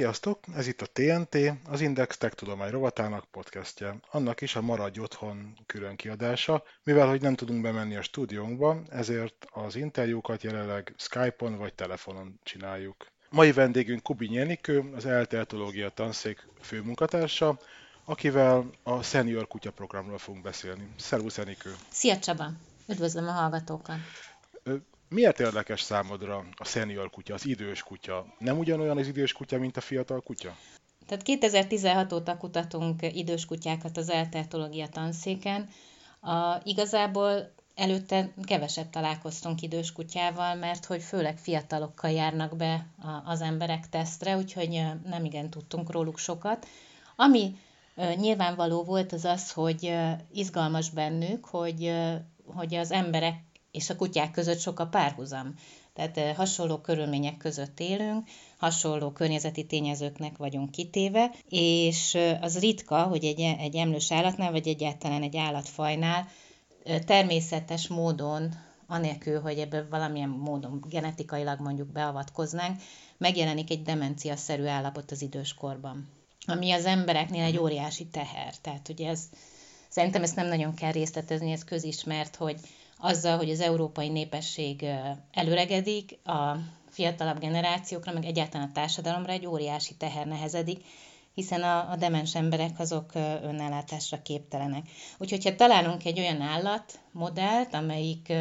Sziasztok! Ez itt a TNT, az Index Tech Tudomány rovatának podcastje. Annak is a Maradj Otthon külön kiadása. Mivel, hogy nem tudunk bemenni a stúdiónkba, ezért az interjúkat jelenleg Skype-on vagy telefonon csináljuk. Mai vendégünk Kubi Enikő, az elteltológia tanszék főmunkatársa, akivel a Senior Kutya programról fogunk beszélni. Szervusz Enikő! Szia Csaba! Üdvözlöm a hallgatókat! Miért érdekes számodra a senior kutya, az idős kutya? Nem ugyanolyan az idős kutya, mint a fiatal kutya? Tehát 2016 óta kutatunk idős kutyákat az eltertológia tanszéken. A, igazából előtte kevesebb találkoztunk idős kutyával, mert hogy főleg fiatalokkal járnak be az emberek tesztre, úgyhogy nem igen tudtunk róluk sokat. Ami nyilvánvaló volt az az, hogy izgalmas bennük, hogy, hogy az emberek és a kutyák között sok a párhuzam. Tehát hasonló körülmények között élünk, hasonló környezeti tényezőknek vagyunk kitéve, és az ritka, hogy egy, egy emlős állatnál, vagy egyáltalán egy állatfajnál természetes módon, anélkül, hogy ebből valamilyen módon genetikailag mondjuk beavatkoznánk, megjelenik egy demencia-szerű állapot az időskorban. Ami az embereknél egy óriási teher. Tehát ugye ez, szerintem ezt nem nagyon kell részletezni, ez közismert, hogy azzal, hogy az európai népesség előregedik, a fiatalabb generációkra, meg egyáltalán a társadalomra egy óriási teher nehezedik, hiszen a, a demens emberek azok önállátásra képtelenek. Úgyhogy ha találunk egy olyan állatmodellt, amelyik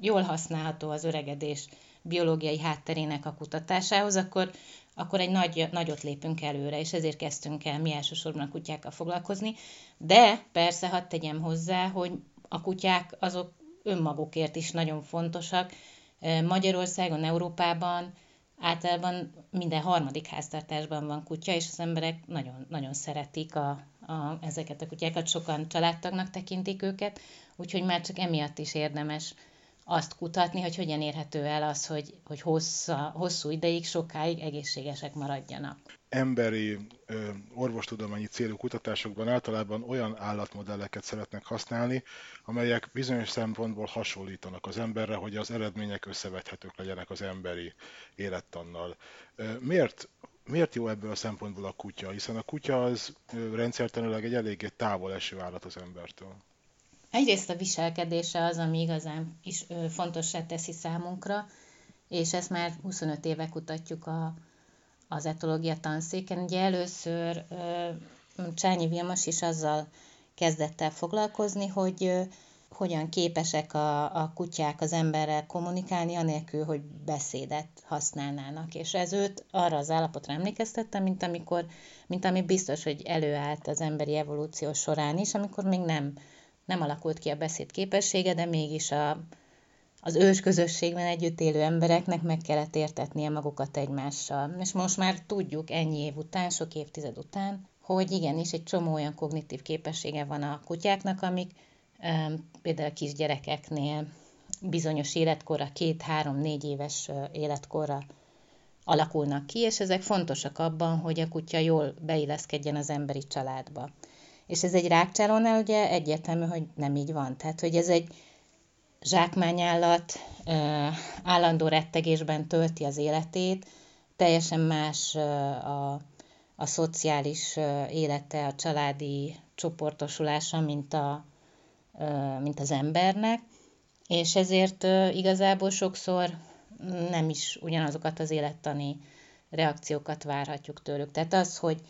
jól használható az öregedés biológiai hátterének a kutatásához, akkor, akkor egy nagy, nagyot lépünk előre, és ezért kezdtünk el mi elsősorban a kutyákkal foglalkozni. De persze hadd tegyem hozzá, hogy a kutyák azok önmagukért is nagyon fontosak. Magyarországon, Európában általában minden harmadik háztartásban van kutya, és az emberek nagyon, nagyon szeretik a, a, ezeket a kutyákat, sokan családtagnak tekintik őket, úgyhogy már csak emiatt is érdemes azt kutatni, hogy hogyan érhető el az, hogy, hogy hossza, hosszú ideig, sokáig egészségesek maradjanak. Emberi orvostudományi célú kutatásokban általában olyan állatmodelleket szeretnek használni, amelyek bizonyos szempontból hasonlítanak az emberre, hogy az eredmények összevethetők legyenek az emberi élettannal. Miért miért jó ebből a szempontból a kutya? Hiszen a kutya az rendszertanilag egy eléggé távol eső állat az embertől. Egyrészt a viselkedése az, ami igazán is fontossá teszi számunkra, és ezt már 25 éve kutatjuk a, az etológia tanszéken. Ugye először Csányi Vilmos is azzal kezdett el foglalkozni, hogy hogyan képesek a, a kutyák az emberrel kommunikálni, anélkül, hogy beszédet használnának. És ez őt arra az állapotra emlékeztette, mint, amikor, mint ami biztos, hogy előállt az emberi evolúció során is, amikor még nem nem alakult ki a beszéd képessége, de mégis a, az ős közösségben együtt élő embereknek meg kellett értetnie magukat egymással. És most már tudjuk ennyi év után, sok évtized után, hogy igenis egy csomó olyan kognitív képessége van a kutyáknak, amik például a kisgyerekeknél bizonyos életkorra, két, három, négy éves életkorra alakulnak ki, és ezek fontosak abban, hogy a kutya jól beilleszkedjen az emberi családba. És ez egy rákcsálónál ugye egyértelmű, hogy nem így van. Tehát, hogy ez egy zsákmányállat, állandó rettegésben tölti az életét, teljesen más a, a szociális élete, a családi csoportosulása, mint, a, mint az embernek, és ezért igazából sokszor nem is ugyanazokat az élettani reakciókat várhatjuk tőlük. Tehát az, hogy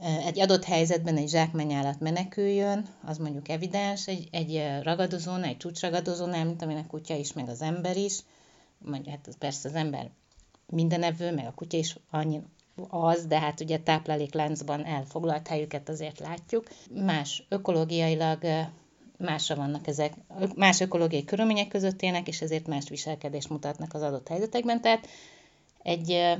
egy adott helyzetben egy zsákmányállat meneküljön, az mondjuk evidens, egy, egy ragadozónál, egy csúcsragadozónál, mint aminek a kutya is, meg az ember is, mondjuk hát persze az ember mindenevő, meg a kutya is annyi az, de hát ugye táplálékláncban elfoglalt helyüket azért látjuk. Más ökológiailag másra vannak ezek, más ökológiai körülmények között élnek, és ezért más viselkedést mutatnak az adott helyzetekben. Tehát egy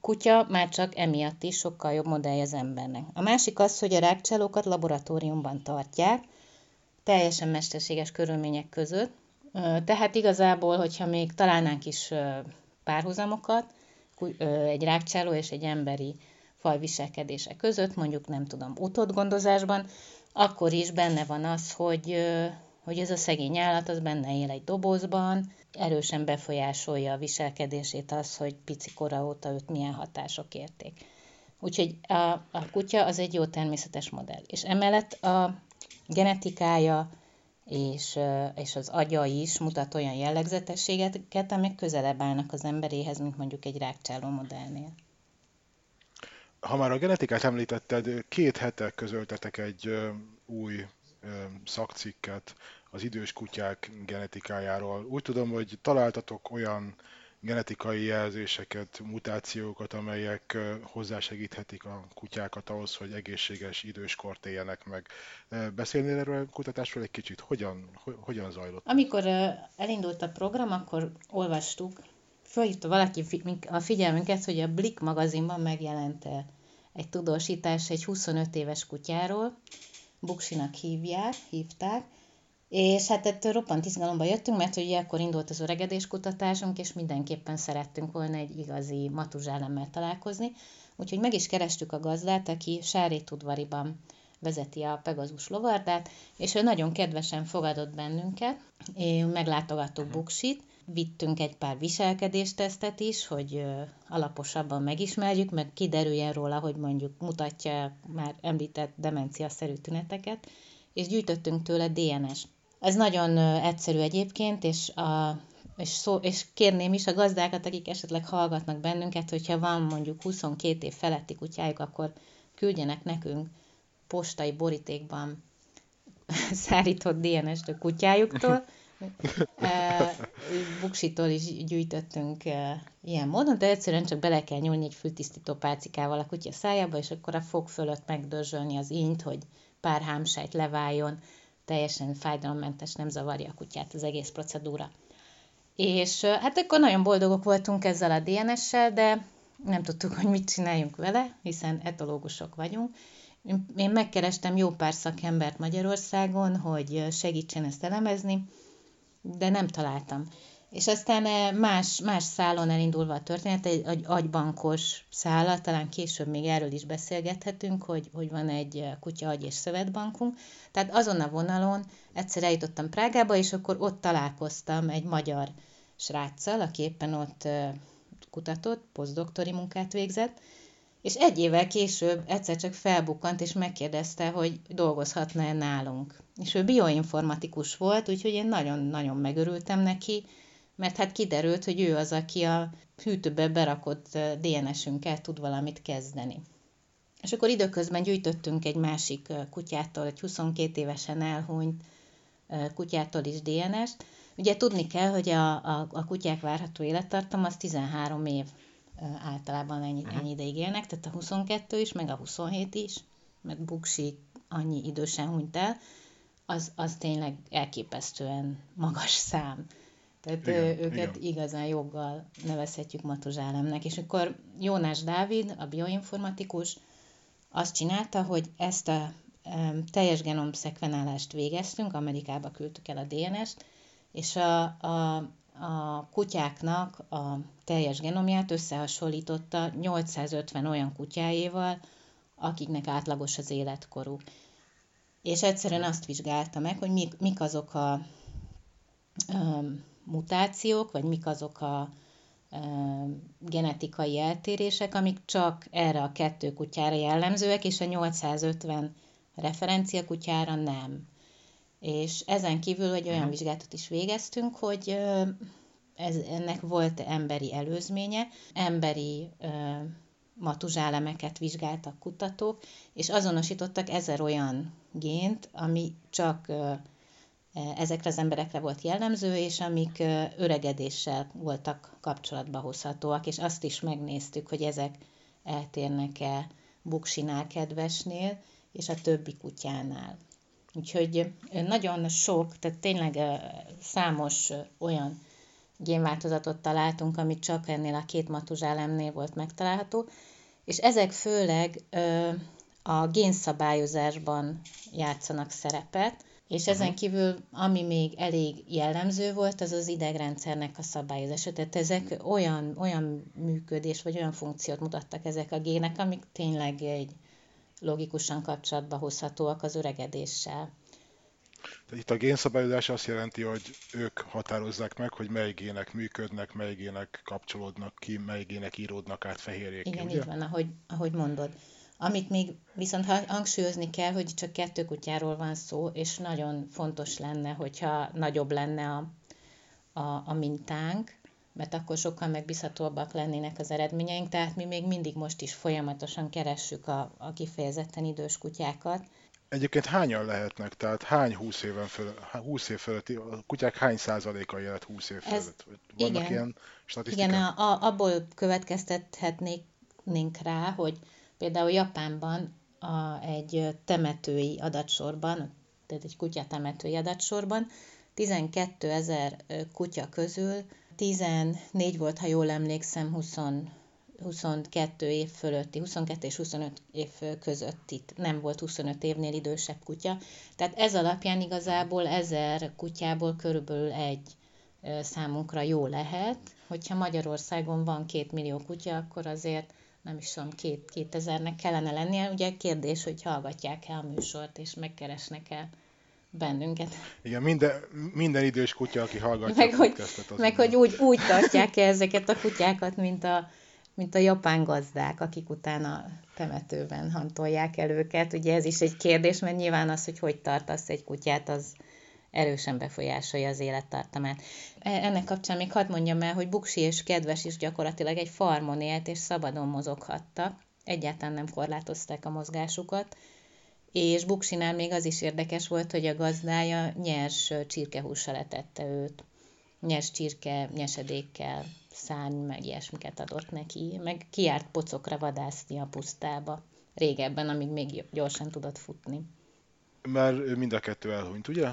kutya már csak emiatt is sokkal jobb modellje az embernek. A másik az, hogy a rákcsálókat laboratóriumban tartják, teljesen mesterséges körülmények között, tehát igazából, hogyha még találnánk is párhuzamokat, egy rákcsáló és egy emberi faj viselkedése között, mondjuk nem tudom, utódgondozásban, akkor is benne van az, hogy, hogy ez a szegény állat az benne él egy dobozban, erősen befolyásolja a viselkedését az, hogy pici kora óta őt milyen hatások érték. Úgyhogy a, a kutya az egy jó természetes modell. És emellett a genetikája és, és az agya is mutat olyan jellegzetességeket, amik közelebb állnak az emberéhez, mint mondjuk egy rákcsáló modellnél. Ha már a genetikát említetted, két hete közöltetek egy új szakcikket az idős kutyák genetikájáról. Úgy tudom, hogy találtatok olyan genetikai jelzéseket, mutációkat, amelyek hozzásegíthetik a kutyákat ahhoz, hogy egészséges időskort éljenek meg. Beszélnél erről a kutatásról egy kicsit? Hogyan, hogyan zajlott? Amikor elindult a program, akkor olvastuk, fölhívta valaki a figyelmünket, hogy a Blick magazinban megjelent egy tudósítás egy 25 éves kutyáról, Buksinak hívják, hívták, és hát ettől roppant izgalomba jöttünk, mert ugye akkor indult az öregedés kutatásunk, és mindenképpen szerettünk volna egy igazi matuzsálemmel találkozni. Úgyhogy meg is kerestük a gazdát, aki Sárétudvariban vezeti a Pegazus lovardát, és ő nagyon kedvesen fogadott bennünket, meglátogattuk Buksit, vittünk egy pár viselkedéstesztet is, hogy alaposabban megismerjük, meg kiderüljen róla, hogy mondjuk mutatja már említett demencia-szerű tüneteket, és gyűjtöttünk tőle DNS. Ez nagyon egyszerű egyébként, és, a, és, szó, és kérném is a gazdákat, akik esetleg hallgatnak bennünket, hogyha van mondjuk 22 év feletti kutyájuk, akkor küldjenek nekünk postai borítékban szárított DNS-t a kutyájuktól, Buksitól is gyűjtöttünk ilyen módon, de egyszerűen csak bele kell nyúlni egy fültisztító pálcikával a kutya szájába, és akkor a fog fölött megdörzsölni az ínyt, hogy pár hámsejt leváljon, teljesen fájdalommentes, nem zavarja a kutyát az egész procedúra. És hát akkor nagyon boldogok voltunk ezzel a DNS-sel, de nem tudtuk, hogy mit csináljunk vele, hiszen etológusok vagyunk. Én megkerestem jó pár szakembert Magyarországon, hogy segítsen ezt elemezni, de nem találtam. És aztán eh, más, más szálon elindulva a történet, egy, egy agybankos szála, talán később még erről is beszélgethetünk, hogy, hogy van egy eh, kutya agy és szövetbankunk. Tehát azon a vonalon egyszer eljutottam Prágába, és akkor ott találkoztam egy magyar sráccal, aki éppen ott eh, kutatott, posztdoktori munkát végzett, és egy évvel később egyszer csak felbukkant, és megkérdezte, hogy dolgozhatna-e nálunk. És ő bioinformatikus volt, úgyhogy én nagyon-nagyon megörültem neki, mert hát kiderült, hogy ő az, aki a hűtőbe berakott DNS-ünkkel tud valamit kezdeni. És akkor időközben gyűjtöttünk egy másik kutyától, egy 22 évesen elhunyt kutyától is DNS-t. Ugye tudni kell, hogy a, a, a kutyák várható élettartam az 13 év általában ennyi, ennyi ideig élnek, tehát a 22 is, meg a 27 is, mert Buksi annyi idősen hunyt el, az, az tényleg elképesztően magas szám. Tehát igen, őket igen. igazán joggal nevezhetjük matuzsálemnek. És akkor Jónás Dávid, a bioinformatikus, azt csinálta, hogy ezt a um, teljes genom szekvenálást végeztünk, Amerikába küldtük el a DNS-t, és a, a, a kutyáknak a teljes genomját összehasonlította 850 olyan kutyájéval, akiknek átlagos az életkoruk. És egyszerűen azt vizsgálta meg, hogy mik, mik azok a um, mutációk, vagy mik azok a genetikai eltérések, amik csak erre a kettő kutyára jellemzőek, és a 850 referencia kutyára nem. És ezen kívül egy olyan mhm. vizsgálatot is végeztünk, hogy ez, ennek volt emberi előzménye, emberi matuzsálemeket vizsgáltak kutatók, és azonosítottak ezer olyan gént, ami csak ezekre az emberekre volt jellemző, és amik öregedéssel voltak kapcsolatba hozhatóak, és azt is megnéztük, hogy ezek eltérnek-e Buksinál, kedvesnél, és a többi kutyánál. Úgyhogy nagyon sok, tehát tényleg számos olyan génváltozatot találtunk, amit csak ennél a két matuzsálemnél volt megtalálható, és ezek főleg a génszabályozásban játszanak szerepet, és ezen kívül, ami még elég jellemző volt, az az idegrendszernek a szabályozása. Tehát ezek olyan, olyan működés, vagy olyan funkciót mutattak ezek a gének, amik tényleg egy logikusan kapcsolatba hozhatóak az öregedéssel. Tehát itt a génszabályozás azt jelenti, hogy ők határozzák meg, hogy mely gének működnek, mely gének kapcsolódnak ki, mely gének íródnak át fehérjék. Igen, ugye? így van, ahogy, ahogy mondod. Amit még viszont hangsúlyozni kell, hogy csak kettő kutyáról van szó, és nagyon fontos lenne, hogyha nagyobb lenne a, a, a mintánk, mert akkor sokkal megbízhatóbbak lennének az eredményeink, tehát mi még mindig most is folyamatosan keressük a, a kifejezetten idős kutyákat. Egyébként hányan lehetnek? Tehát hány 20, éven föl, 20 év fölötti, a kutyák hány százaléka élet 20 év fölött? Vannak igen, ilyen statisztikák? Igen, a, a, abból következtethetnénk rá, hogy például Japánban a, egy temetői adatsorban, tehát egy kutya temetői adatsorban 12 ezer kutya közül 14 volt, ha jól emlékszem, 20, 22 év fölötti, 22 és 25 év között itt nem volt 25 évnél idősebb kutya. Tehát ez alapján igazából ezer kutyából körülbelül egy számunkra jó lehet. Hogyha Magyarországon van két millió kutya, akkor azért nem is tudom, két, két ezernek kellene lennie. Ugye kérdés, hogy hallgatják-e a műsort, és megkeresnek-e bennünket. Igen, minden, minden idős kutya, aki hallgatja meg, a hogy, meg hogy úgy, úgy tartják -e ezeket a kutyákat, mint a, mint a japán gazdák, akik utána temetőben hantolják el őket. Ugye ez is egy kérdés, mert nyilván az, hogy hogy tartasz egy kutyát, az erősen befolyásolja az élettartamát. E, ennek kapcsán még hadd mondjam el, hogy Buksi és Kedves is gyakorlatilag egy farmon élt, és szabadon mozoghattak. Egyáltalán nem korlátozták a mozgásukat és Buksinál még az is érdekes volt, hogy a gazdája nyers csirkehússal etette őt. Nyers csirke nyesedékkel, szárny, meg ilyesmiket adott neki, meg kiárt pocokra vadászni a pusztába. Régebben, amíg még gyorsan tudott futni. Mert mind a kettő elhunyt, ugye?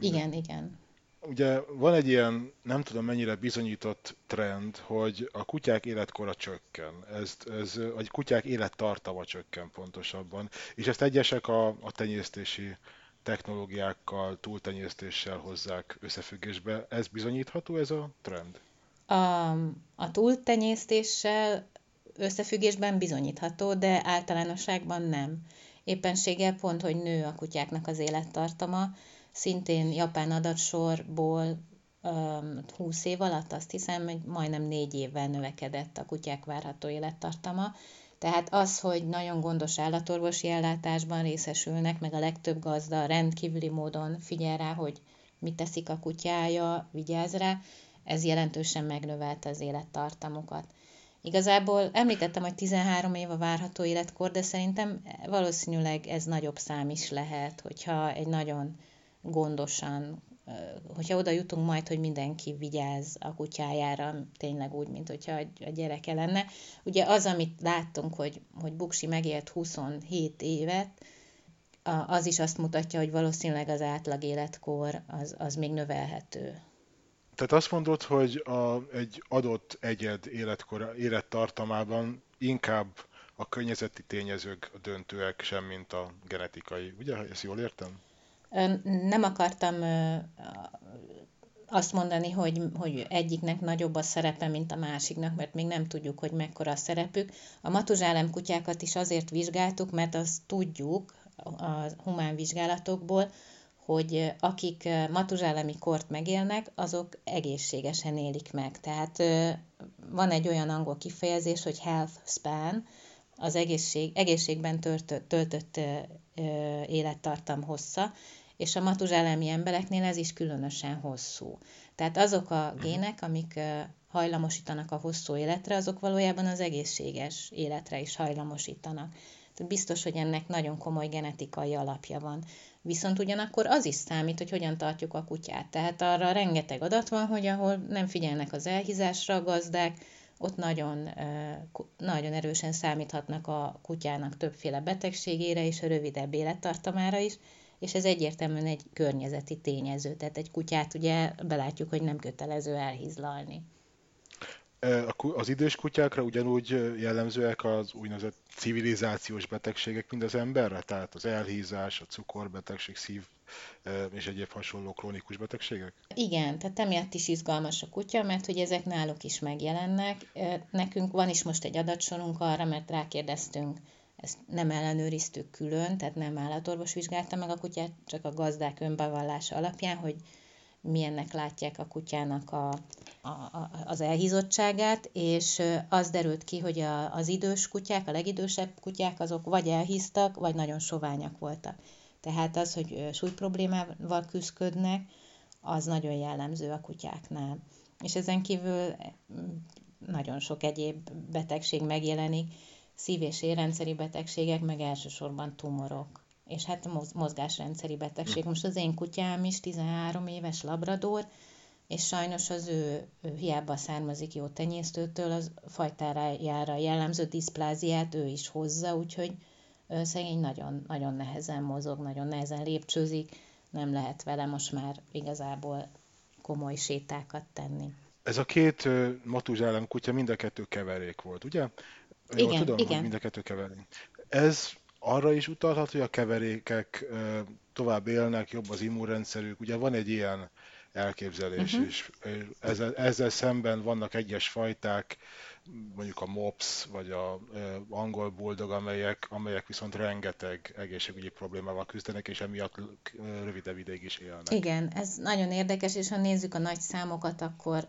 Igen, igen. Ugye van egy ilyen, nem tudom mennyire bizonyított trend, hogy a kutyák életkora csökken. Ez, ez a kutyák élettartama csökken pontosabban. És ezt egyesek a, a tenyésztési technológiákkal, túltenyésztéssel hozzák összefüggésbe. Ez bizonyítható, ez a trend? A, a túltenyésztéssel összefüggésben bizonyítható, de általánosságban nem. Éppenséggel pont, hogy nő a kutyáknak az élettartama, szintén japán adatsorból 20 év alatt azt hiszem, hogy majdnem négy évvel növekedett a kutyák várható élettartama. Tehát az, hogy nagyon gondos állatorvosi ellátásban részesülnek, meg a legtöbb gazda rendkívüli módon figyel rá, hogy mit teszik a kutyája, vigyáz rá, ez jelentősen megnövelte az élettartamukat. Igazából említettem, hogy 13 év a várható életkor, de szerintem valószínűleg ez nagyobb szám is lehet, hogyha egy nagyon gondosan, hogyha oda jutunk majd, hogy mindenki vigyáz a kutyájára, tényleg úgy, mint hogyha a gyereke lenne. Ugye az, amit láttunk, hogy, hogy Buksi megélt 27 évet, az is azt mutatja, hogy valószínűleg az átlag életkor az, az még növelhető. Tehát azt mondod, hogy a, egy adott egyed életkor, élettartamában inkább a környezeti tényezők döntőek, sem mint a genetikai. Ugye, ezt jól értem? Nem akartam azt mondani, hogy, hogy egyiknek nagyobb a szerepe, mint a másiknak, mert még nem tudjuk, hogy mekkora a szerepük. A matuzsálem kutyákat is azért vizsgáltuk, mert azt tudjuk a humán vizsgálatokból, hogy akik matuzsálemi kort megélnek, azok egészségesen élik meg. Tehát van egy olyan angol kifejezés, hogy health span, az egészség, egészségben töltött, töltött élettartam hossza, és a matuzsálemi embereknél ez is különösen hosszú. Tehát azok a mhm. gének, amik hajlamosítanak a hosszú életre, azok valójában az egészséges életre is hajlamosítanak. Tehát biztos, hogy ennek nagyon komoly genetikai alapja van. Viszont ugyanakkor az is számít, hogy hogyan tartjuk a kutyát. Tehát arra rengeteg adat van, hogy ahol nem figyelnek az elhízásra a gazdák, ott nagyon, nagyon erősen számíthatnak a kutyának többféle betegségére és a rövidebb élettartamára is, és ez egyértelműen egy környezeti tényező. Tehát egy kutyát ugye belátjuk, hogy nem kötelező elhízlalni. Az idős kutyákra ugyanúgy jellemzőek az úgynevezett civilizációs betegségek, mint az emberre? Tehát az elhízás, a cukorbetegség, szív és egyéb hasonló krónikus betegségek? Igen, tehát emiatt is izgalmas a kutya, mert hogy ezek náluk is megjelennek. Nekünk van is most egy adatsorunk arra, mert rákérdeztünk ezt nem ellenőriztük külön, tehát nem állatorvos vizsgálta meg a kutyát, csak a gazdák önbevallása alapján, hogy milyennek látják a kutyának a, a, a, az elhízottságát, és az derült ki, hogy a, az idős kutyák, a legidősebb kutyák, azok vagy elhíztak, vagy nagyon soványak voltak. Tehát az, hogy súlyproblémával küzdködnek, az nagyon jellemző a kutyáknál. És ezen kívül nagyon sok egyéb betegség megjelenik, szív- és érrendszeri betegségek, meg elsősorban tumorok. És hát mozgásrendszeri betegség. Most az én kutyám is 13 éves labrador, és sajnos az ő, ő hiába származik jó tenyésztőtől, az fajtájára jellemző diszpláziát ő is hozza, úgyhogy szegény nagyon, nagyon nehezen mozog, nagyon nehezen lépcsőzik, nem lehet vele most már igazából komoly sétákat tenni. Ez a két matuzsálem kutya mind a kettő keverék volt, ugye? Igen, tudom, igen. Hogy mind a kettő keverék. Ez arra is utalhat, hogy a keverékek tovább élnek, jobb az immunrendszerük. Ugye van egy ilyen elképzelés, uh-huh. és ezzel, ezzel szemben vannak egyes fajták, mondjuk a MOPS, vagy a angol buldog, amelyek, amelyek viszont rengeteg egészségügyi problémával küzdenek, és emiatt rövidebb ideig is élnek. Igen, ez nagyon érdekes, és ha nézzük a nagy számokat, akkor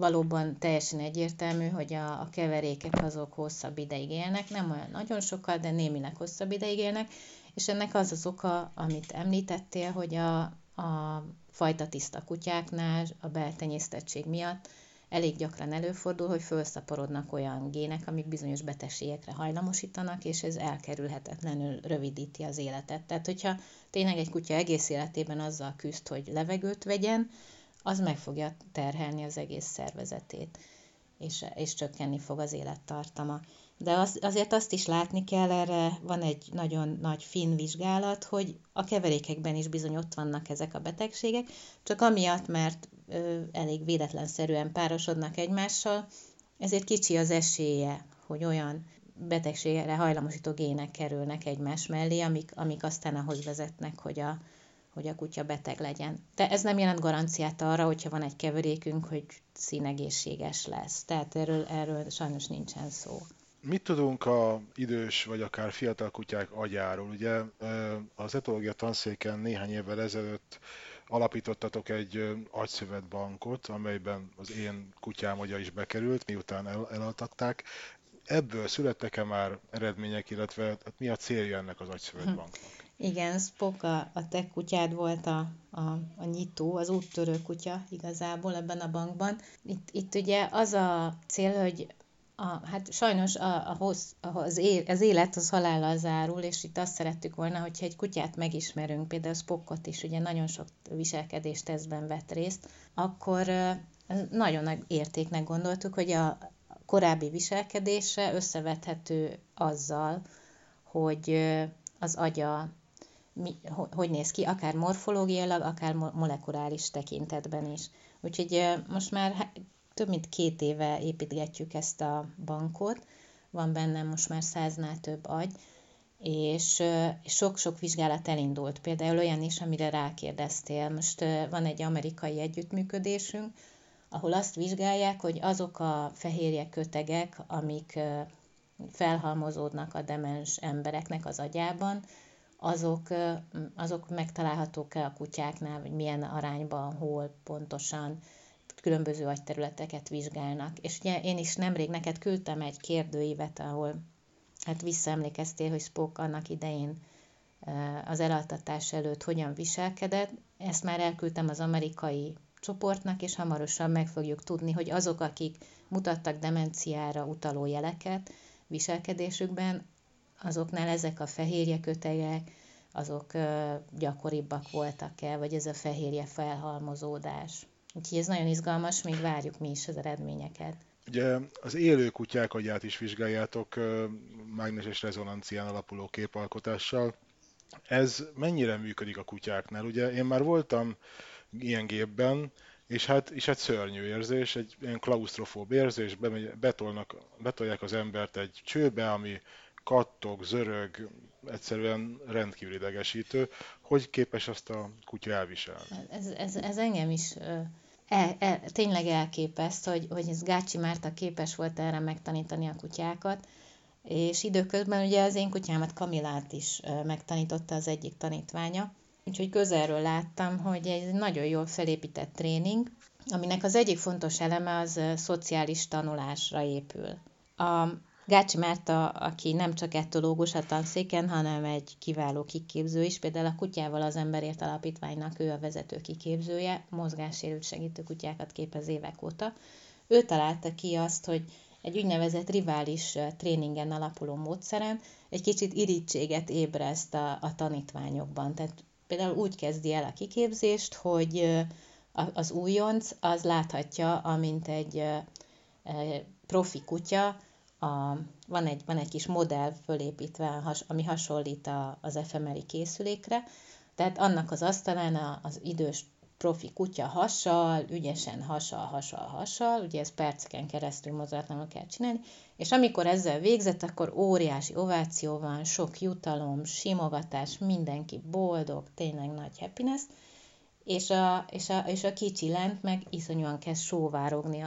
valóban teljesen egyértelmű, hogy a, a keverékek azok hosszabb ideig élnek, nem olyan nagyon sokkal, de némileg hosszabb ideig élnek, és ennek az az oka, amit említettél, hogy a, a fajta tiszta kutyáknál a beltenyésztettség miatt elég gyakran előfordul, hogy felszaporodnak olyan gének, amik bizonyos betegségekre hajlamosítanak, és ez elkerülhetetlenül rövidíti az életet. Tehát, hogyha tényleg egy kutya egész életében azzal küzd, hogy levegőt vegyen, az meg fogja terhelni az egész szervezetét, és, és csökkenni fog az élettartama. De az, azért azt is látni kell, erre van egy nagyon nagy fin vizsgálat, hogy a keverékekben is bizony ott vannak ezek a betegségek, csak amiatt, mert ö, elég véletlenszerűen párosodnak egymással, ezért kicsi az esélye, hogy olyan betegségre hajlamosító gének kerülnek egymás mellé, amik, amik aztán ahhoz vezetnek, hogy a, hogy a kutya beteg legyen. De ez nem jelent garanciát arra, hogyha van egy keverékünk, hogy színegészséges lesz. Tehát erről, erről sajnos nincsen szó. Mit tudunk a idős vagy akár fiatal kutyák agyáról? Ugye az etológia tanszéken néhány évvel ezelőtt alapítottatok egy agyszövetbankot, amelyben az én kutyám agya is bekerült, miután el, elaltatták. Ebből születtek-e már eredmények, illetve hát mi a célja ennek az agyszövetbanknak? Igen, Spock a, a te kutyád volt a, a, a nyitó, az úttörő kutya igazából ebben a bankban. Itt, itt ugye az a cél, hogy a, hát sajnos a, a hossz, az, é, az élet az halállal zárul, és itt azt szerettük volna, hogyha egy kutyát megismerünk, például Spockot is, ugye nagyon sok viselkedés tesztben vett részt, akkor nagyon nagy értéknek gondoltuk, hogy a korábbi viselkedése összevethető azzal, hogy az agya mi, hogy néz ki, akár morfológiailag, akár molekuláris tekintetben is. Úgyhogy most már több mint két éve építgetjük ezt a bankot, van benne most már száznál több agy, és sok-sok vizsgálat elindult. Például olyan is, amire rákérdeztél. Most van egy amerikai együttműködésünk, ahol azt vizsgálják, hogy azok a fehérje kötegek, amik felhalmozódnak a demens embereknek az agyában, azok, azok megtalálhatók-e a kutyáknál, vagy milyen arányban, hol pontosan különböző agyterületeket vizsgálnak. És ugye én is nemrég neked küldtem egy kérdőívet, ahol hát visszaemlékeztél, hogy Spock annak idején az elaltatás előtt hogyan viselkedett. Ezt már elküldtem az amerikai csoportnak, és hamarosan meg fogjuk tudni, hogy azok, akik mutattak demenciára utaló jeleket viselkedésükben, azoknál ezek a fehérje kötegek, azok gyakoribbak voltak-e, vagy ez a fehérje felhalmozódás. Úgyhogy ez nagyon izgalmas, még várjuk mi is az eredményeket. Ugye az élő kutyák agyát is vizsgáljátok mágneses rezonancián alapuló képalkotással. Ez mennyire működik a kutyáknál? Ugye én már voltam ilyen gépben, és hát, és hát szörnyű érzés, egy ilyen klaustrofób érzés, betolnak, betolják az embert egy csőbe, ami kattog, zörög, egyszerűen rendkívül idegesítő. Hogy képes azt a kutya elviselni? Ez, ez, ez engem is el, el, tényleg elképeszt, hogy, hogy ez Gácsi Márta képes volt erre megtanítani a kutyákat. és időközben ugye az én kutyámat Kamilát is megtanította az egyik tanítványa, úgyhogy közelről láttam, hogy egy nagyon jól felépített tréning, aminek az egyik fontos eleme az szociális tanulásra épül. A Gácsi Márta, aki nem csak etológus a tanszéken, hanem egy kiváló kiképző is, például a Kutyával az Emberért Alapítványnak ő a vezető kiképzője, mozgássérült segítő kutyákat képez évek óta. Ő találta ki azt, hogy egy úgynevezett rivális tréningen alapuló módszeren egy kicsit irítséget ébreszt a, a tanítványokban. Tehát például úgy kezdi el a kiképzést, hogy az újonc az láthatja, amint egy profi kutya, a, van, egy, van egy kis modell fölépítve, ami hasonlít a, az efemeri készülékre, tehát annak az asztalán az idős profi kutya hassal, ügyesen hasal, hasal, hasal, ugye ez perceken keresztül mozgatlanul kell csinálni, és amikor ezzel végzett, akkor óriási ováció van, sok jutalom, simogatás, mindenki boldog, tényleg nagy happiness, és a, és a, és a kicsi lent meg iszonyúan kezd sóvárogni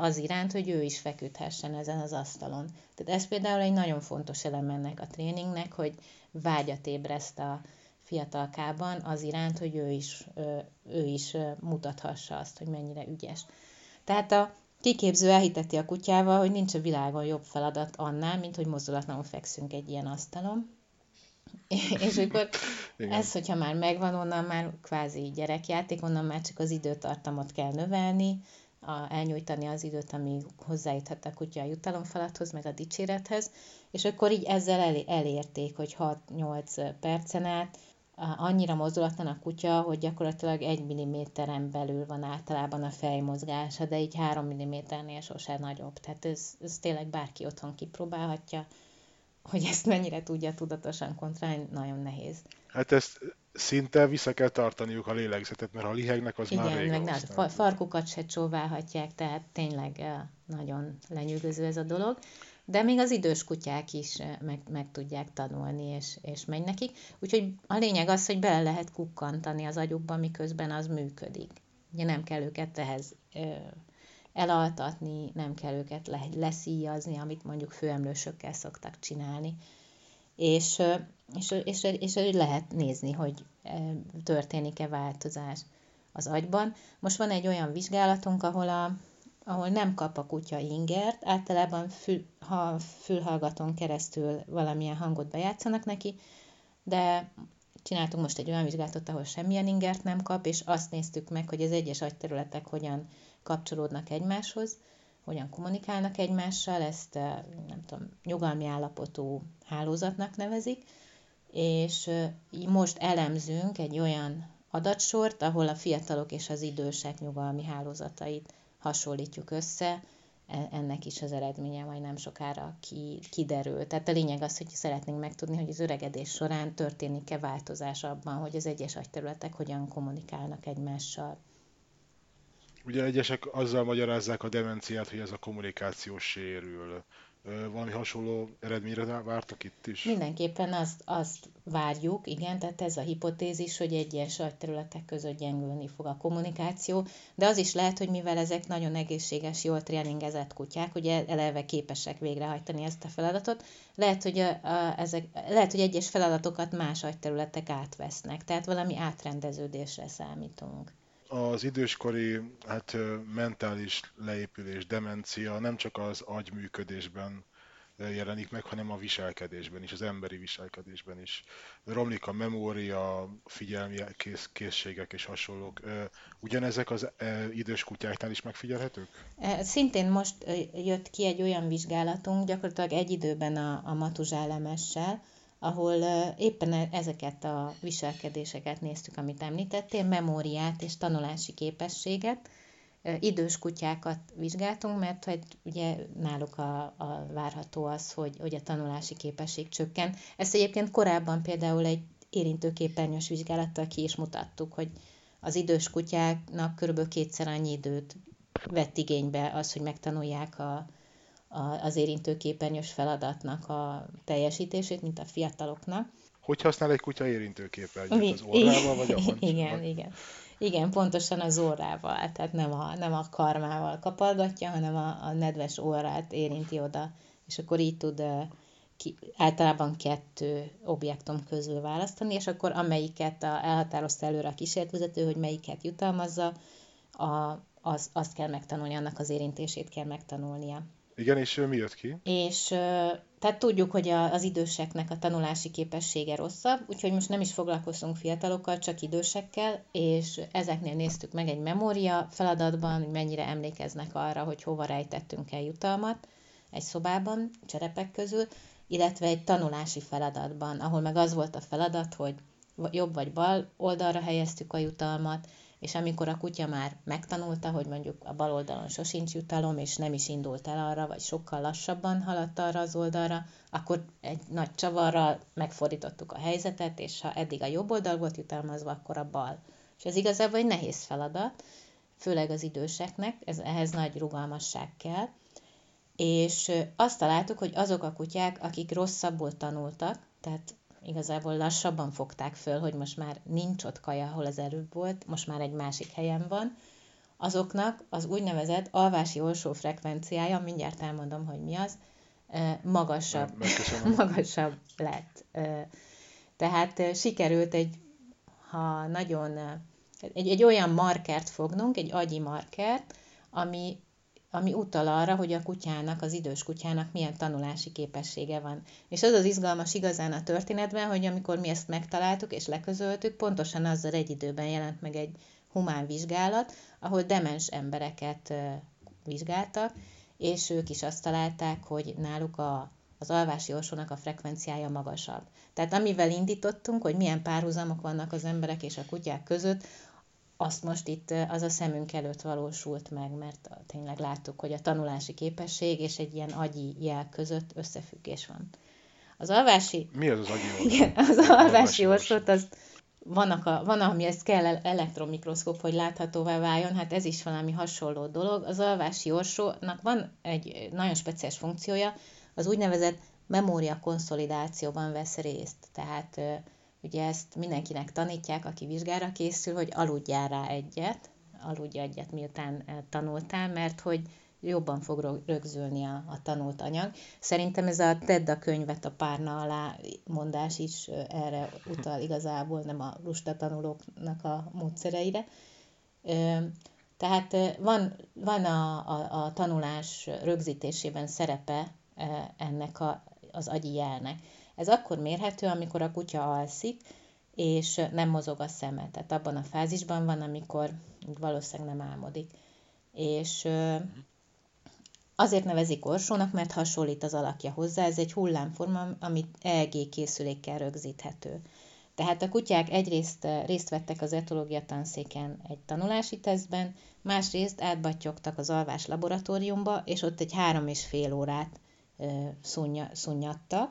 az iránt, hogy ő is feküdhessen ezen az asztalon. Tehát ez például egy nagyon fontos elem ennek a tréningnek, hogy vágyat ébreszt a fiatalkában az iránt, hogy ő is, ő is mutathassa azt, hogy mennyire ügyes. Tehát a kiképző elhiteti a kutyával, hogy nincs a világon jobb feladat annál, mint hogy mozdulatlanul fekszünk egy ilyen asztalon, és akkor Igen. ez, hogyha már megvan, onnan már kvázi gyerekjáték, onnan már csak az időtartamot kell növelni, a, elnyújtani az időt, amíg hozzájuthat a kutya a jutalomfalathoz, meg a dicsérethez, és akkor így ezzel el, elérték, hogy 6-8 percen át annyira mozdulatlan a kutya, hogy gyakorlatilag egy milliméteren belül van általában a fejmozgása, de így három milliméternél sose nagyobb. Tehát ez, ez tényleg bárki otthon kipróbálhatja, hogy ezt mennyire tudja tudatosan kontrollálni, nagyon nehéz. Hát ezt szinte vissza kell tartaniuk a lélegzetet, mert ha lihegnek, az Igen, már rég meg nem, farkukat se csóválhatják, tehát tényleg eh, nagyon lenyűgöző ez a dolog. De még az idős kutyák is eh, meg, meg tudják tanulni, és, és megy nekik. Úgyhogy a lényeg az, hogy bele lehet kukkantani az agyukba, miközben az működik. Ugye nem kell őket ehhez eh, elaltatni, nem kell őket le, leszíjazni, amit mondjuk főemlősökkel szoktak csinálni. És, és, és, és, és lehet nézni, hogy történik-e változás az agyban. Most van egy olyan vizsgálatunk, ahol, a, ahol nem kap a kutya ingert, általában fül, ha fülhallgatón keresztül valamilyen hangot bejátszanak neki, de csináltunk most egy olyan vizsgálatot, ahol semmilyen ingert nem kap, és azt néztük meg, hogy az egyes agyterületek hogyan kapcsolódnak egymáshoz, hogyan kommunikálnak egymással, ezt eh, nem tudom, nyugalmi állapotú hálózatnak nevezik, és eh, most elemzünk egy olyan adatsort, ahol a fiatalok és az idősek nyugalmi hálózatait hasonlítjuk össze, e, ennek is az eredménye majd nem sokára ki, kiderül. Tehát a lényeg az, hogy szeretnénk megtudni, hogy az öregedés során történik-e változás abban, hogy az egyes agyterületek hogyan kommunikálnak egymással. Ugye egyesek azzal magyarázzák a demenciát, hogy ez a kommunikáció sérül. Valami hasonló eredményre vártak itt is? Mindenképpen azt, azt várjuk, igen, tehát ez a hipotézis, hogy egyes területek között gyengülni fog a kommunikáció, de az is lehet, hogy mivel ezek nagyon egészséges, jól tréningezett kutyák, ugye eleve képesek végrehajtani ezt a feladatot, lehet, hogy, a, a, ezek, lehet, hogy egyes feladatokat más agyterületek átvesznek, tehát valami átrendeződésre számítunk az időskori hát, mentális leépülés, demencia nem csak az agyműködésben jelenik meg, hanem a viselkedésben is, az emberi viselkedésben is. Romlik a memória, figyelmi kész, készségek és hasonlók. Ugyanezek az idős kutyáknál is megfigyelhetők? Szintén most jött ki egy olyan vizsgálatunk, gyakorlatilag egy időben a, a matuzsálemessel, ahol éppen e, ezeket a viselkedéseket néztük, amit említettél, memóriát és tanulási képességet, idős kutyákat vizsgáltunk, mert hogy ugye náluk a, a várható az, hogy, hogy a tanulási képesség csökken. Ezt egyébként korábban például egy érintőképernyős vizsgálattal ki is mutattuk, hogy az idős kutyáknak körülbelül kétszer annyi időt vett igénybe az, hogy megtanulják a, az érintőképernyős feladatnak a teljesítését, mint a fiataloknak. Hogy használ egy kutya érintőképernyőt? Az orrával vagy a Igen, igen. Igen, pontosan az orrával, tehát nem a, nem a karmával kapargatja, hanem a, a nedves orrát érinti oda, és akkor így tud ki, általában kettő objektum közül választani, és akkor amelyiket a, elhatározta előre a kísérletvezető, hogy melyiket jutalmazza, a, az, azt kell megtanulni, annak az érintését kell megtanulnia. Igen, és mi jött ki? És tehát tudjuk, hogy a, az időseknek a tanulási képessége rosszabb, úgyhogy most nem is foglalkozunk fiatalokkal, csak idősekkel, és ezeknél néztük meg egy memória feladatban, hogy mennyire emlékeznek arra, hogy hova rejtettünk el jutalmat egy szobában, cserepek közül, illetve egy tanulási feladatban, ahol meg az volt a feladat, hogy jobb vagy bal oldalra helyeztük a jutalmat, és amikor a kutya már megtanulta, hogy mondjuk a bal oldalon sosincs jutalom, és nem is indult el arra, vagy sokkal lassabban haladt arra az oldalra, akkor egy nagy csavarral megfordítottuk a helyzetet, és ha eddig a jobb oldal volt jutalmazva, akkor a bal. És ez igazából egy nehéz feladat, főleg az időseknek, ez, ehhez nagy rugalmasság kell, és azt találtuk, hogy azok a kutyák, akik rosszabbul tanultak, tehát igazából lassabban fogták föl, hogy most már nincs ott kaja, ahol az előbb volt, most már egy másik helyen van, azoknak az úgynevezett alvási olsó frekvenciája, mindjárt elmondom, hogy mi az, magasabb, magasabb lett. Tehát sikerült egy, ha nagyon, egy, egy olyan markert fognunk, egy agyi markert, ami ami utal arra, hogy a kutyának, az idős kutyának milyen tanulási képessége van. És az az izgalmas igazán a történetben, hogy amikor mi ezt megtaláltuk és leközöltük, pontosan azzal egy időben jelent meg egy humán vizsgálat, ahol demens embereket vizsgáltak, és ők is azt találták, hogy náluk a, az alvási orsónak a frekvenciája magasabb. Tehát amivel indítottunk, hogy milyen párhuzamok vannak az emberek és a kutyák között, azt most itt az a szemünk előtt valósult meg, mert tényleg láttuk, hogy a tanulási képesség és egy ilyen agyi jel között összefüggés van. Az alvási... Mi az az agyi? Igen, az alvási orsót, az vannak, a, van, ami ezt kell elektromikroszkóp, hogy láthatóvá váljon, hát ez is valami hasonló dolog. Az alvási orsónak van egy nagyon speciális funkciója, az úgynevezett memória konszolidációban vesz részt. Tehát Ugye ezt mindenkinek tanítják, aki vizsgára készül, hogy aludjál rá egyet, aludj egyet, miután eh, tanultál, mert hogy jobban fog rögzülni a, a tanult anyag. Szerintem ez a tedd a könyvet a párna alá mondás is eh, erre utal igazából, nem a lusta tanulóknak a módszereire. Tehát eh, van, van a, a, a tanulás rögzítésében szerepe ennek a, az agyi jelnek. Ez akkor mérhető, amikor a kutya alszik, és nem mozog a szeme. Tehát abban a fázisban van, amikor valószínűleg nem álmodik. És azért nevezik orsónak, mert hasonlít az alakja hozzá. Ez egy hullámforma, amit EEG készülékkel rögzíthető. Tehát a kutyák egyrészt részt vettek az etológia tanszéken egy tanulási tesztben, másrészt átbattyogtak az alvás laboratóriumba, és ott egy három és fél órát szunnyadtak,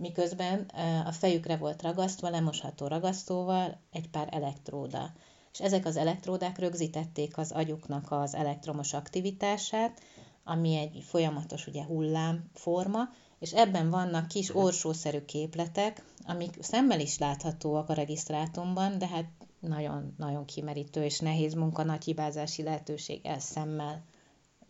miközben a fejükre volt ragasztva lemosható ragasztóval egy pár elektróda. És ezek az elektródák rögzítették az agyuknak az elektromos aktivitását, ami egy folyamatos ugye, hullámforma, és ebben vannak kis orsószerű képletek, amik szemmel is láthatóak a regisztrátumban, de hát nagyon, nagyon kimerítő és nehéz munka, nagy hibázási lehetőség el szemmel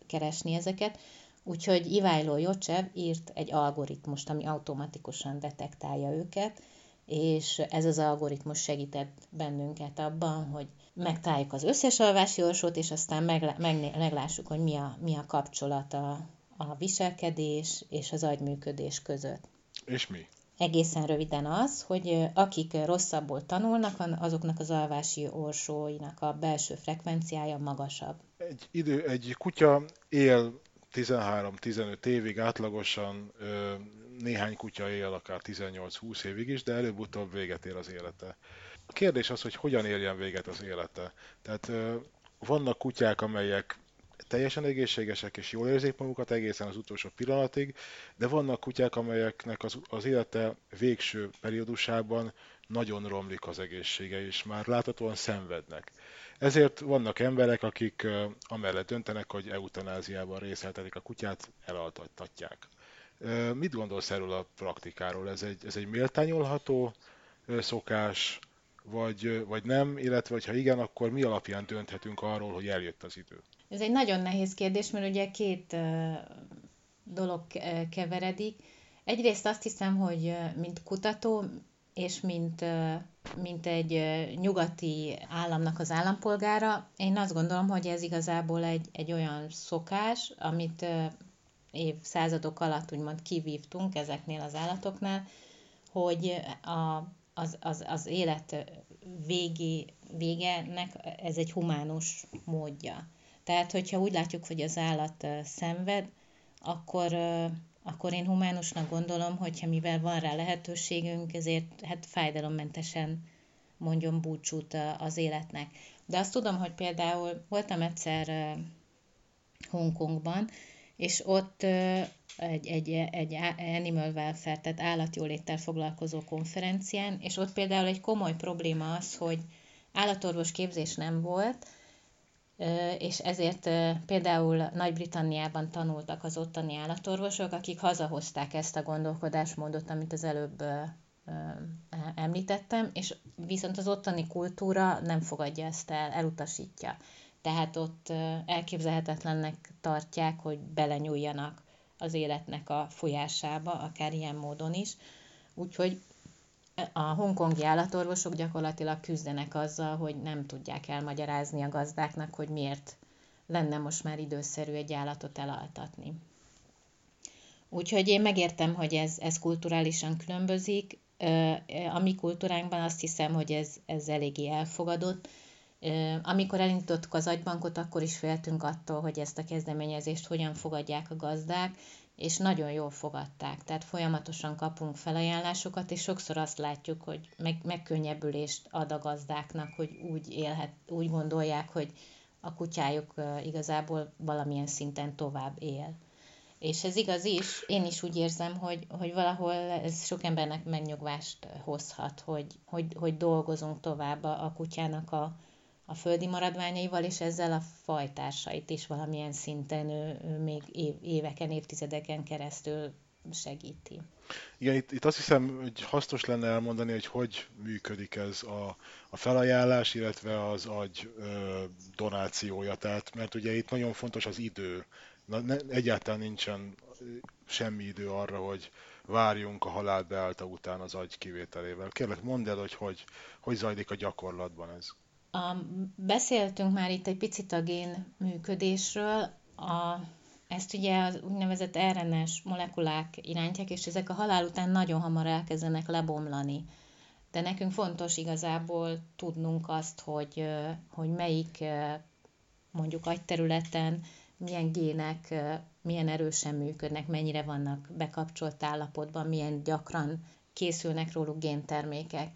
keresni ezeket. Úgyhogy Iváló Jocsev írt egy algoritmust, ami automatikusan detektálja őket, és ez az algoritmus segített bennünket abban, hogy megtaláljuk az összes alvási orsót, és aztán meglá- meglássuk, hogy mi a, mi a kapcsolat a, a viselkedés és az agyműködés között. És mi? Egészen röviden az, hogy akik rosszabbul tanulnak, azoknak az alvási orsóinak a belső frekvenciája magasabb. Egy, idő, egy kutya él 13-15 évig átlagosan néhány kutya él akár 18-20 évig is, de előbb-utóbb véget ér az élete. A kérdés az, hogy hogyan érjen véget az élete. Tehát vannak kutyák, amelyek teljesen egészségesek és jól érzik magukat egészen az utolsó pillanatig, de vannak kutyák, amelyeknek az, az élete végső periódusában nagyon romlik az egészsége, és már láthatóan szenvednek. Ezért vannak emberek, akik amellett döntenek, hogy eutanáziában részeltetik a kutyát, elaltatják. Mit gondolsz erről a praktikáról? Ez egy, ez egy méltányolható szokás, vagy, vagy nem, illetve ha igen, akkor mi alapján dönthetünk arról, hogy eljött az idő? Ez egy nagyon nehéz kérdés, mert ugye két dolog keveredik. Egyrészt azt hiszem, hogy mint kutató és mint, mint egy nyugati államnak az állampolgára, én azt gondolom, hogy ez igazából egy, egy olyan szokás, amit évszázadok alatt úgymond kivívtunk ezeknél az állatoknál, hogy a, az, az, az élet végi, végenek ez egy humánus módja. Tehát, hogyha úgy látjuk, hogy az állat szenved, akkor, akkor én humánusnak gondolom, hogyha mivel van rá lehetőségünk, ezért hát fájdalommentesen mondjon búcsút az életnek. De azt tudom, hogy például voltam egyszer Hongkongban, és ott egy, egy, egy animal welfare, tehát állatjóléttel foglalkozó konferencián, és ott például egy komoly probléma az, hogy állatorvos képzés nem volt, és ezért például Nagy-Britanniában tanultak az ottani állatorvosok, akik hazahozták ezt a gondolkodásmódot, amit az előbb említettem, és viszont az ottani kultúra nem fogadja ezt el, elutasítja. Tehát ott elképzelhetetlennek tartják, hogy belenyúljanak az életnek a folyásába, akár ilyen módon is. Úgyhogy a hongkongi állatorvosok gyakorlatilag küzdenek azzal, hogy nem tudják elmagyarázni a gazdáknak, hogy miért lenne most már időszerű egy állatot elaltatni. Úgyhogy én megértem, hogy ez, ez kulturálisan különbözik. A mi kultúránkban azt hiszem, hogy ez, ez eléggé elfogadott. Amikor elindítottuk az agybankot, akkor is féltünk attól, hogy ezt a kezdeményezést hogyan fogadják a gazdák, és nagyon jól fogadták. Tehát folyamatosan kapunk felajánlásokat, és sokszor azt látjuk, hogy meg, megkönnyebbülést ad a gazdáknak, hogy úgy, élhet, úgy gondolják, hogy a kutyájuk igazából valamilyen szinten tovább él. És ez igaz is, én is úgy érzem, hogy, hogy valahol ez sok embernek megnyugvást hozhat, hogy, hogy, hogy dolgozunk tovább a, a kutyának a, a földi maradványaival, és ezzel a fajtársait is valamilyen szinten ő, ő még év, éveken, évtizedeken keresztül segíti. Igen, itt, itt azt hiszem, hogy hasznos lenne elmondani, hogy hogy működik ez a, a felajánlás, illetve az agy ö, donációja. Tehát, mert ugye itt nagyon fontos az idő. Na, ne, egyáltalán nincsen semmi idő arra, hogy várjunk a halál beállta után az agy kivételével. Kérlek, mondd el, hogy, hogy hogy zajlik a gyakorlatban ez. A, beszéltünk már itt egy picit a gén működésről. A, ezt ugye az úgynevezett RNS molekulák irányítják, és ezek a halál után nagyon hamar elkezdenek lebomlani. De nekünk fontos igazából tudnunk azt, hogy, hogy melyik mondjuk agyterületen milyen gének milyen erősen működnek, mennyire vannak bekapcsolt állapotban, milyen gyakran készülnek róluk géntermékek.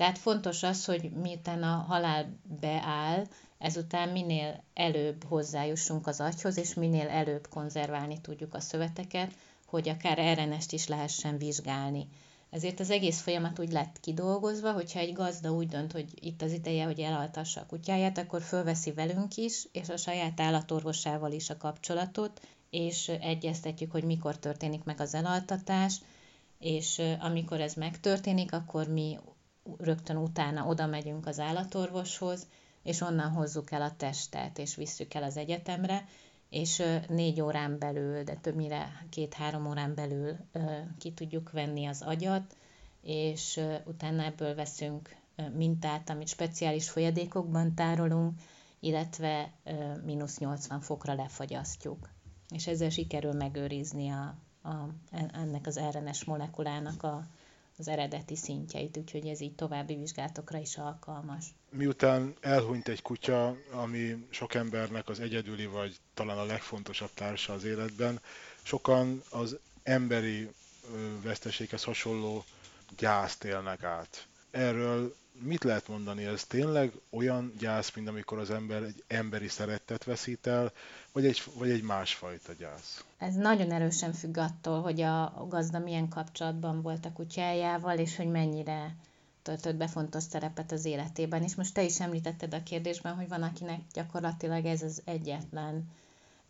Tehát fontos az, hogy miután a halál beáll, ezután minél előbb hozzájussunk az agyhoz, és minél előbb konzerválni tudjuk a szöveteket, hogy akár RNS-t is lehessen vizsgálni. Ezért az egész folyamat úgy lett kidolgozva, hogyha egy gazda úgy dönt, hogy itt az ideje, hogy elaltassa a kutyáját, akkor fölveszi velünk is, és a saját állatorvosával is a kapcsolatot, és egyeztetjük, hogy mikor történik meg az elaltatás, és amikor ez megtörténik, akkor mi rögtön utána oda megyünk az állatorvoshoz, és onnan hozzuk el a testet, és visszük el az egyetemre, és négy órán belül, de többnyire két-három órán belül ki tudjuk venni az agyat, és utána ebből veszünk mintát, amit speciális folyadékokban tárolunk, illetve mínusz 80 fokra lefagyasztjuk. És ezzel sikerül megőrizni a, a, ennek az RNS molekulának a, az eredeti szintjeit, úgyhogy ez így további vizsgálatokra is alkalmas. Miután elhunyt egy kutya, ami sok embernek az egyedüli, vagy talán a legfontosabb társa az életben, sokan az emberi veszteséghez hasonló gyászt élnek át. Erről mit lehet mondani? Ez tényleg olyan gyász, mint amikor az ember egy emberi szerettet veszít el, vagy egy, vagy egy másfajta gyász? Ez nagyon erősen függ attól, hogy a gazda milyen kapcsolatban volt a kutyájával, és hogy mennyire töltött be fontos szerepet az életében. És most te is említetted a kérdésben, hogy van, akinek gyakorlatilag ez az egyetlen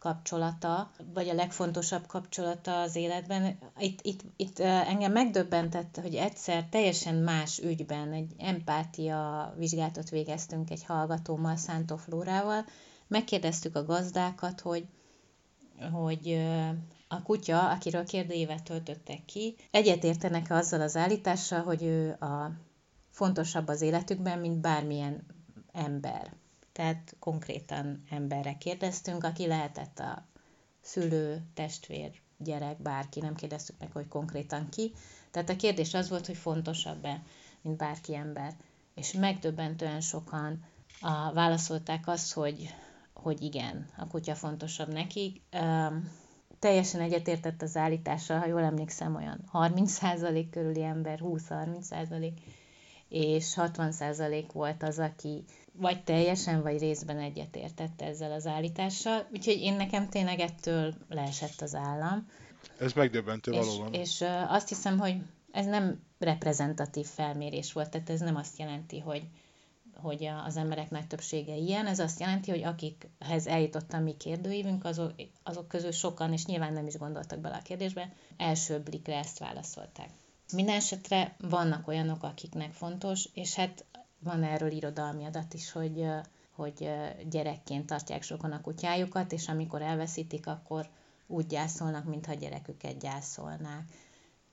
kapcsolata, vagy a legfontosabb kapcsolata az életben. Itt, itt, itt engem megdöbbentett, hogy egyszer teljesen más ügyben egy empátia vizsgálatot végeztünk egy hallgatómmal, Szántó Flórával, megkérdeztük a gazdákat, hogy hogy a kutya, akiről kérdőívet töltöttek ki, egyetértenek azzal az állítással, hogy ő a fontosabb az életükben, mint bármilyen ember. Tehát konkrétan emberre kérdeztünk, aki lehetett a szülő, testvér, gyerek, bárki, nem kérdeztük meg, hogy konkrétan ki. Tehát a kérdés az volt, hogy fontosabb-e, mint bárki ember. És megdöbbentően sokan a, válaszolták azt, hogy, hogy igen, a kutya fontosabb nekik. Um, teljesen egyetértett az állítással, ha jól emlékszem, olyan 30% körüli ember, 20-30%, és 60% volt az, aki vagy teljesen, vagy részben egyetértett ezzel az állítással. Úgyhogy én nekem tényleg ettől leesett az állam. Ez megdöbbentő és, valóban. És azt hiszem, hogy ez nem reprezentatív felmérés volt, tehát ez nem azt jelenti, hogy, hogy az emberek nagy többsége ilyen, ez azt jelenti, hogy akikhez eljutott a mi kérdőívünk, azok, azok közül sokan, és nyilván nem is gondoltak bele a kérdésbe, első blikre ezt válaszolták. Minden esetre vannak olyanok, akiknek fontos, és hát van erről irodalmi adat is, hogy, hogy gyerekként tartják sokan a kutyájukat, és amikor elveszítik, akkor úgy gyászolnak, mintha gyereküket gyászolnák.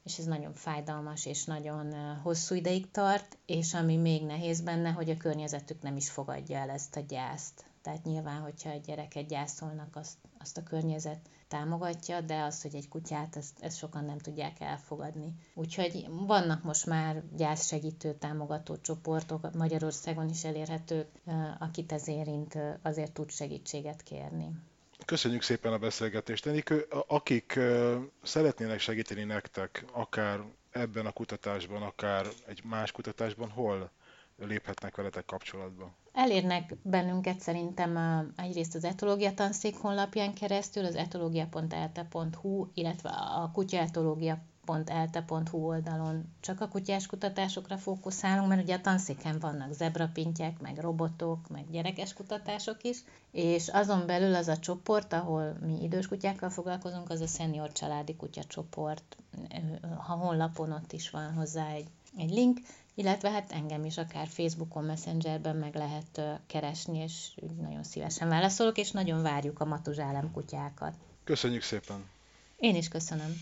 És ez nagyon fájdalmas, és nagyon hosszú ideig tart, és ami még nehéz benne, hogy a környezetük nem is fogadja el ezt a gyászt. Tehát nyilván, hogyha egy gyereket gyászolnak, azt, azt a környezet támogatja, de az, hogy egy kutyát, ezt, ezt sokan nem tudják elfogadni. Úgyhogy vannak most már gyászsegítő támogató csoportok, Magyarországon is elérhetők, akit ez érint, azért tud segítséget kérni. Köszönjük szépen a beszélgetést. Enikő, akik szeretnének segíteni nektek, akár ebben a kutatásban, akár egy más kutatásban, hol léphetnek veletek kapcsolatba? Elérnek bennünket szerintem egyrészt az etológia tanszék honlapján keresztül, az etológia.elte.hu, illetve a kutyaetológia.elte.hu oldalon csak a kutyás kutatásokra fókuszálunk, mert ugye a tanszéken vannak zebrapintyek, meg robotok, meg gyerekes kutatások is, és azon belül az a csoport, ahol mi idős kutyákkal foglalkozunk, az a Senior Családi Kutya csoport. Ha honlapon ott is van hozzá egy, egy link, illetve hát engem is akár Facebookon, Messengerben meg lehet keresni, és nagyon szívesen válaszolok, és nagyon várjuk a matuzsálem kutyákat. Köszönjük szépen! Én is köszönöm.